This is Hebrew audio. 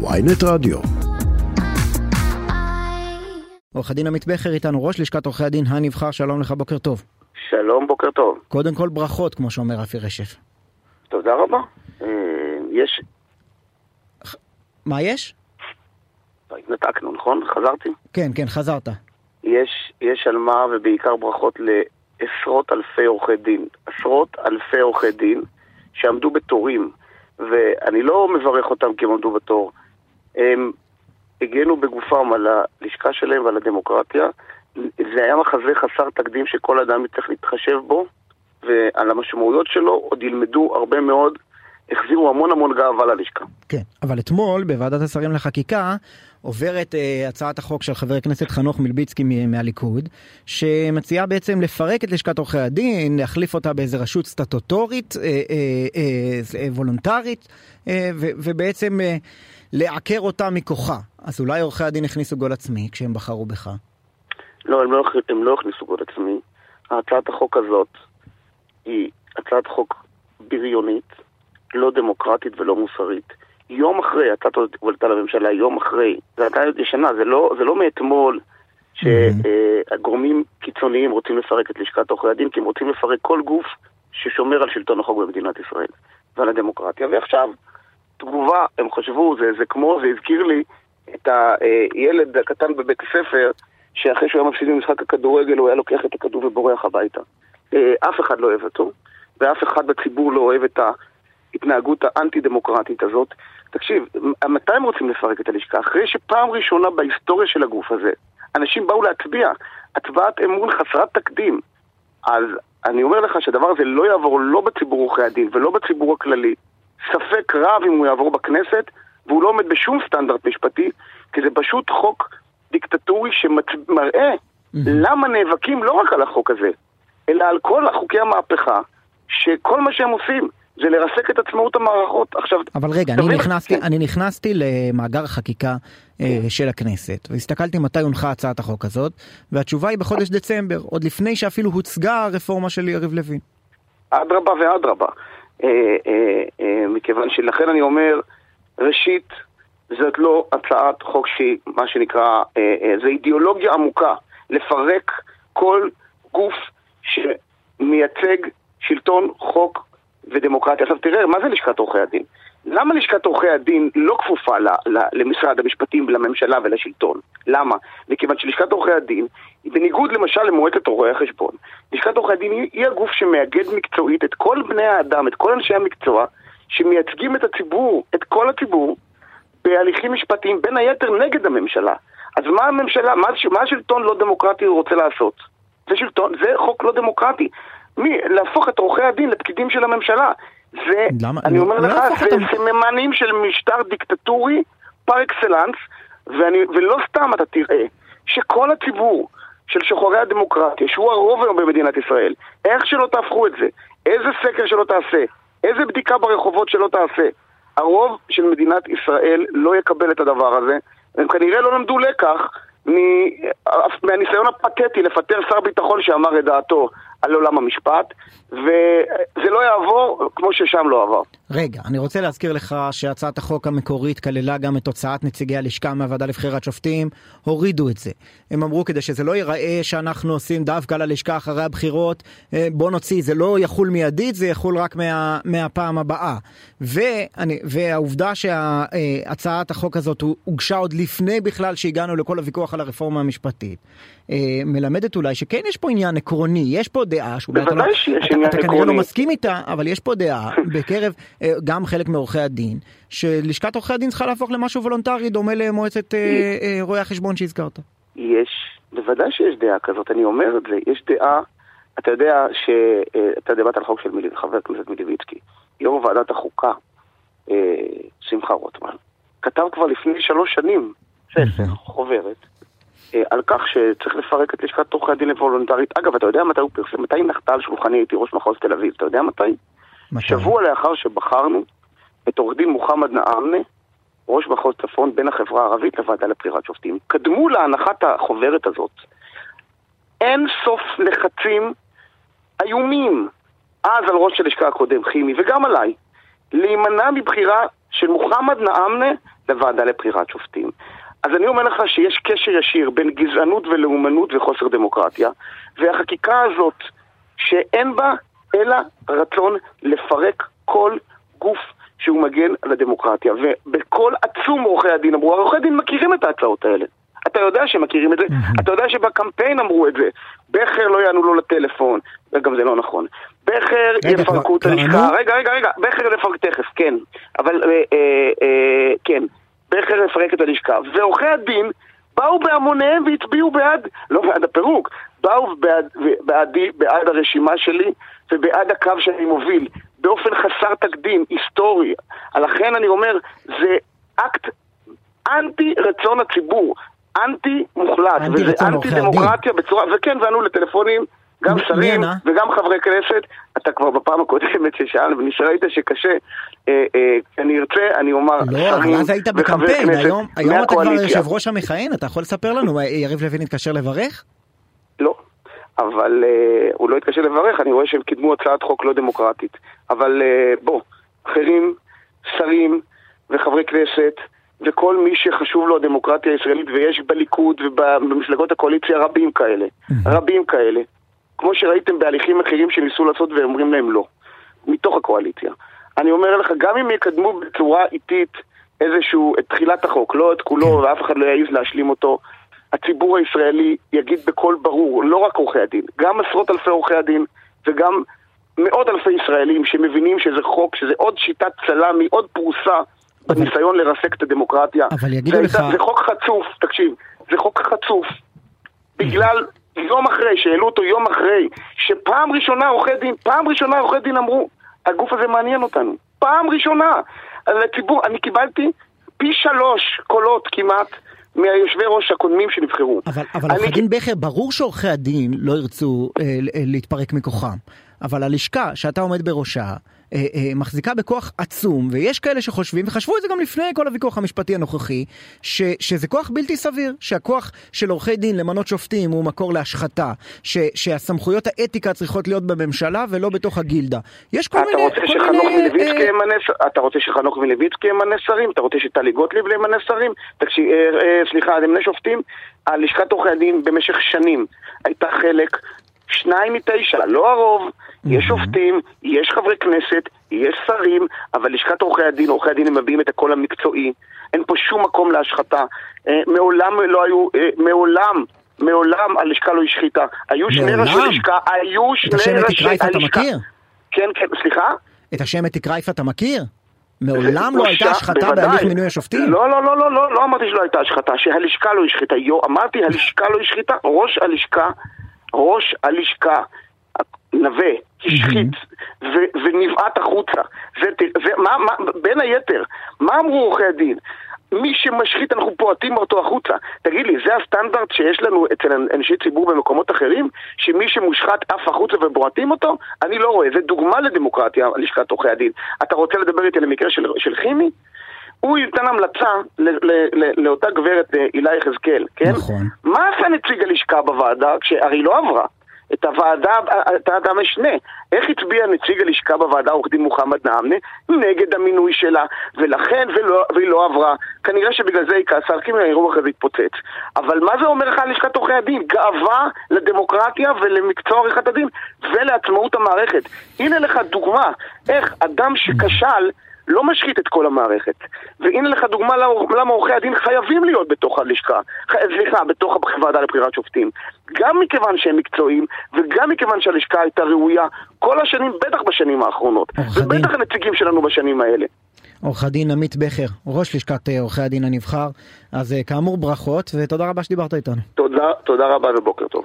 ויינט רדיו. עורך הדין עמית בכר איתנו, ראש לשכת עורכי הדין הנבחר, שלום לך, בוקר טוב. שלום, בוקר טוב. קודם כל ברכות, כמו שאומר רפי רשף. תודה רבה. אה, יש... מה יש? התנתקנו, נכון? חזרתי? כן, כן, חזרת. יש, יש על מה, ובעיקר ברכות לעשרות אלפי עורכי דין. עשרות אלפי עורכי דין שעמדו בתורים, ואני לא מברך אותם כי הם עמדו בתור. הם הגנו בגופם על הלשכה שלהם ועל הדמוקרטיה. זה היה מחזה חסר תקדים שכל אדם יצטרך להתחשב בו, ועל המשמעויות שלו עוד ילמדו הרבה מאוד, החזירו המון המון גאווה ללשכה. כן, אבל אתמול בוועדת השרים לחקיקה עוברת uh, הצעת החוק של חבר הכנסת חנוך מלביצקי מהליכוד, שמציעה בעצם לפרק את לשכת עורכי הדין, להחליף אותה באיזה רשות סטטוטורית, uh, uh, uh, וולונטרית, uh, ו- ובעצם uh, לעקר אותה מכוחה. אז אולי עורכי הדין הכניסו גול עצמי כשהם בחרו בך? לא, הם לא, הם לא הכניסו גול עצמי. הצעת החוק הזאת היא הצעת חוק בריונית, לא דמוקרטית ולא מוסרית. יום אחרי, הצעת הועלתה לממשלה, יום אחרי, זה עדיין ישנה, זה לא, זה לא מאתמול שהגורמים קיצוניים רוצים לפרק את לשכת עורכי הדין, כי הם רוצים לפרק כל גוף ששומר על שלטון החוק במדינת ישראל ועל הדמוקרטיה. ועכשיו, תגובה, הם חשבו, זה, זה כמו, זה הזכיר לי את הילד הקטן בבית הספר, שאחרי שהוא היה מפסיד במשחק הכדורגל, הוא היה לוקח את הכדור ובורח הביתה. אף אחד לא אוהב אותו, ואף אחד בציבור לא אוהב את ההתנהגות האנטי-דמוקרטית הזאת. תקשיב, מתי הם רוצים לפרק את הלשכה? אחרי שפעם ראשונה בהיסטוריה של הגוף הזה, אנשים באו להצביע, הצבעת אמון חסרת תקדים. אז אני אומר לך שהדבר הזה לא יעבור לא בציבור עורכי הדין ולא בציבור הכללי. ספק רב אם הוא יעבור בכנסת, והוא לא עומד בשום סטנדרט משפטי, כי זה פשוט חוק דיקטטורי שמראה. למה נאבקים לא רק על החוק הזה, אלא על כל חוקי המהפכה, שכל מה שהם עושים זה לרסק את עצמאות המערכות. עכשיו, אבל רגע, אני נכנסתי, כן. אני נכנסתי למאגר החקיקה כן. של הכנסת, והסתכלתי מתי הונחה הצעת החוק הזאת, והתשובה היא בחודש דצמבר, עוד לפני שאפילו הוצגה הרפורמה של יריב לוין. אדרבה ואדרבה. אה, אה, אה, מכיוון שלכן אני אומר, ראשית, זאת לא הצעת חוק שהיא מה שנקרא, זה אידיאולוגיה עמוקה, לפרק כל גוף שמייצג שלטון, חוק ודמוקרטיה. עכשיו תראה, מה זה לשכת עורכי הדין? למה לשכת עורכי הדין לא כפופה ל, ל, למשרד המשפטים, לממשלה ולשלטון? למה? מכיוון שלשכת עורכי הדין, בניגוד למשל למועצת רואי החשבון, לשכת עורכי הדין היא, היא הגוף שמאגד מקצועית את כל בני האדם, את כל אנשי המקצוע, שמייצגים את הציבור, את כל הציבור, בהליכים משפטיים, בין היתר נגד הממשלה. אז מה הממשלה, מה, מה השלטון לא דמוקרטי רוצה לעשות? זה שלטון, זה חוק לא דמוקרטי. מי, להפוך את עורכי הדין לפקידים של הממשלה. זה, למה? אני אומר לא לך, זה אותם... סממנים של משטר דיקטטורי פר אקסלנס, ואני, ולא סתם אתה תראה שכל הציבור של שוחרי הדמוקרטיה, שהוא הרוב היום במדינת ישראל, איך שלא תהפכו את זה, איזה סקר שלא תעשה, איזה בדיקה ברחובות שלא תעשה, הרוב של מדינת ישראל לא יקבל את הדבר הזה, הם כנראה לא למדו לקח מהניסיון הפתטי לפטר שר ביטחון שאמר את דעתו על עולם המשפט, וזה לא יעבור כמו ששם לא עבר. רגע, אני רוצה להזכיר לך שהצעת החוק המקורית כללה גם את הוצאת נציגי הלשכה מהוועדה לבחירת שופטים, הורידו את זה. הם אמרו כדי שזה לא ייראה שאנחנו עושים דווקא ללשכה אחרי הבחירות, אה, בוא נוציא, זה לא יחול מיידית, זה יחול רק מה, מהפעם הבאה. ואני, והעובדה שהצעת החוק הזאת הוגשה עוד לפני בכלל שהגענו לכל הוויכוח על הרפורמה המשפטית, אה, מלמדת אולי שכן יש פה עניין עקרוני, יש פה דעה שאולי אתה, לא, אתה, אתה כנראה לא מסכים איתה, אבל יש פה דעה בקרב אה, גם חלק מעורכי הדין, שלשכת עורכי הדין צריכה להפוך למשהו וולונטרי דומה למועצת אה, רואי החשבון שהזכרת. יש, בוודאי שיש דעה כזאת, אני אומר את זה, יש דעה, אתה יודע שאתה דיברת על חוק של מילי, חבר הכנסת מילביצקי, יו"ר ועדת החוקה, שמחה רוטמן, כתב כבר לפני שלוש שנים ספר, חוברת, אה, על כך שצריך לפרק את לשכת עורכי הדין לוולונטרית. אגב, אתה יודע מתי הוא פרסם? מתי נחתה על שולחני, הייתי ראש מחוז תל אביב, אתה יודע מתי? מתי? שבוע לאחר שבחרנו את עורך דין מוחמד נעמנה, ראש מחוז צפון, בין החברה הערבית לוועדה לבחירת שופטים. קדמו להנחת החוברת הזאת אין סוף לחצים איומים, אז על ראש הלשכה הקודם, חימי, וגם עליי, להימנע מבחירה של מוחמד נעמנה לוועדה לבחירת שופטים. אז אני אומר לך שיש קשר ישיר בין גזענות ולאומנות וחוסר דמוקרטיה, והחקיקה הזאת, שאין בה אלא רצון לפרק כל גוף שהוא מגן על הדמוקרטיה. ובקול עצום עורכי הדין אמרו, עורכי הדין מכירים את ההצעות האלה. אתה יודע שהם מכירים את זה, mm-hmm. אתה יודע שבקמפיין אמרו את זה. בכר לא יענו לו לטלפון, וגם זה לא נכון. בכר יפרקו את הלשכה, רגע, רגע, רגע, בכר יפרק תכף, כן. אבל, אה, אה, אה, כן, בכר יפרק את הלשכה. ועורכי הדין באו בהמוניהם והצביעו בעד, לא בעד הפירוק, באו בעד, בעד, בעד הרשימה שלי ובעד הקו שאני מוביל, באופן חסר תקדים, היסטורי. לכן אני אומר, זה אקט אנטי רצון הציבור, אנטי מוחלט, אנטי וזה אנטי דמוקרטיה בצורה, וכן, וענו לטלפונים, גם שרים? וגם חברי כנסת. אתה כבר בפעם הקודמת ששאל, שראית שקשה, אה, אה, אני ארצה, אני אומר, לא, אבל שרים אז היית בקמפיין, היום היום אתה כבר. יושב ראש המכהן, אתה יכול לספר לנו, מה, יריב לוין התקשר לברך? לא. אבל הוא לא התקשר לברך, אני רואה שהם קידמו הצעת חוק לא דמוקרטית. אבל בוא, אחרים, שרים וחברי כנסת וכל מי שחשוב לו הדמוקרטיה הישראלית, ויש בליכוד ובמפלגות הקואליציה רבים כאלה, רבים כאלה. כמו שראיתם בהליכים אחרים שניסו לעשות ואומרים להם לא, מתוך הקואליציה. אני אומר לך, גם אם יקדמו בצורה איטית איזשהו, את תחילת החוק, לא את כולו, ואף אחד לא יעז להשלים אותו, הציבור הישראלי יגיד בקול ברור, לא רק עורכי הדין, גם עשרות אלפי עורכי הדין וגם מאות אלפי ישראלים שמבינים שזה חוק, שזה עוד שיטת צלמי, עוד פרוסה בניסיון לרסק את הדמוקרטיה. אבל יגידו לך- זה חוק חצוף, תקשיב, זה חוק חצוף. בגלל יום אחרי, שהעלו אותו יום אחרי, שפעם ראשונה עורכי דין, פעם ראשונה עורכי דין אמרו, הגוף הזה מעניין אותנו. פעם ראשונה. אז לציבור, אני קיבלתי פי שלוש קולות כמעט מהיושבי ראש הקודמים שנבחרו. אבל, אבל אני- עורכי דין בכר, ברור שעורכי הדין לא ירצו אה, להתפרק מכוחם, אבל הלשכה שאתה עומד בראשה אה, אה, מחזיקה בכוח עצום, ויש כאלה שחושבים, וחשבו את זה גם לפני כל הוויכוח המשפטי הנוכחי, ש, שזה כוח בלתי סביר, שהכוח של עורכי דין למנות שופטים הוא מקור להשחתה, ש, שהסמכויות האתיקה צריכות להיות בממשלה ולא בתוך הגילדה. יש כל אתה מיני... רוצה כל מיני, אה, ימנה ש- אתה רוצה שחנוך מלביצקי ימנה שרים? אתה רוצה שטלי גוטליב ימנה שרים? תקשיב, אה, אה, סליחה, ימנה שופטים? הלשכת עורכי הדין במשך שנים הייתה חלק, שניים מתשע, לא הרוב, יש שופטים, יש חברי כנסת, יש שרים, אבל לשכת עורכי הדין, עורכי הדין הם מביאים את הקול המקצועי, אין פה שום מקום להשחתה. אה, מעולם לא היו, אה, מעולם מעולם הלשכה לא השחיתה. היו שני? ראשי לשכה, היו את שני השם אתי ראשי קרייף אתה הלשכה. מכיר? כן, כן, סליחה? את השם אתי קרייף אתה מכיר? מעולם לא בושה, הייתה השחתה. בהליך מינוי השופטים? לא, לא, לא, לא, לא, לא אמרתי שלא הייתה השחתה, שהלשכה לא השחיתה. אמרתי הלשכה לא השחיתה, ראש הלשכה, ראש הלשכה, נווה, השחית, ו- ונבעט החוצה. זה, זה, מה, מה, בין היתר, מה אמרו עורכי הדין? מי שמשחית אנחנו פועטים אותו החוצה. תגיד לי, זה הסטנדרט שיש לנו אצל אנשי ציבור במקומות אחרים? שמי שמושחת עף החוצה ובועטים אותו? אני לא רואה, זה דוגמה לדמוקרטיה, לשכת עורכי הדין. אתה רוצה לדבר איתי על המקרה של, של כימי? הוא נתן המלצה ל, ל, ל, לאותה גברת אה, הילה יחזקאל, כן? נכון. מה עשה נציג הלשכה בוועדה כשהרי לא עברה? את הוועדה, את הוועדה המשנה. איך הצביע נציג הלשכה בוועדה, עורך דין מוחמד נעמנה, נגד המינוי שלה, ולכן, והיא לא עברה. כנראה שבגלל זה היא כעסה, כי הערעור אחרי זה התפוצץ. אבל מה זה אומר לך על לשכת עורכי הדין? גאווה לדמוקרטיה ולמקצוע עריכת הדין ולעצמאות המערכת. הנה לך דוגמה, איך אדם שכשל לא משחית את כל המערכת. והנה לך דוגמה למה עורכי הדין חייבים להיות בתוך הלשכה, סליחה, בתוך הוועדה לבחירת שופטים. גם מכיוון שהם מקצועיים, וגם מכיוון שהלשכה הייתה ראויה כל השנים, בטח בשנים האחרונות. ובטח הנציגים שלנו בשנים האלה. עורך הדין עמית בכר, ראש לשכת אה, עורכי הדין הנבחר. אז אה, כאמור ברכות ותודה רבה שדיברת איתנו. תודה, תודה רבה ובוקר טוב.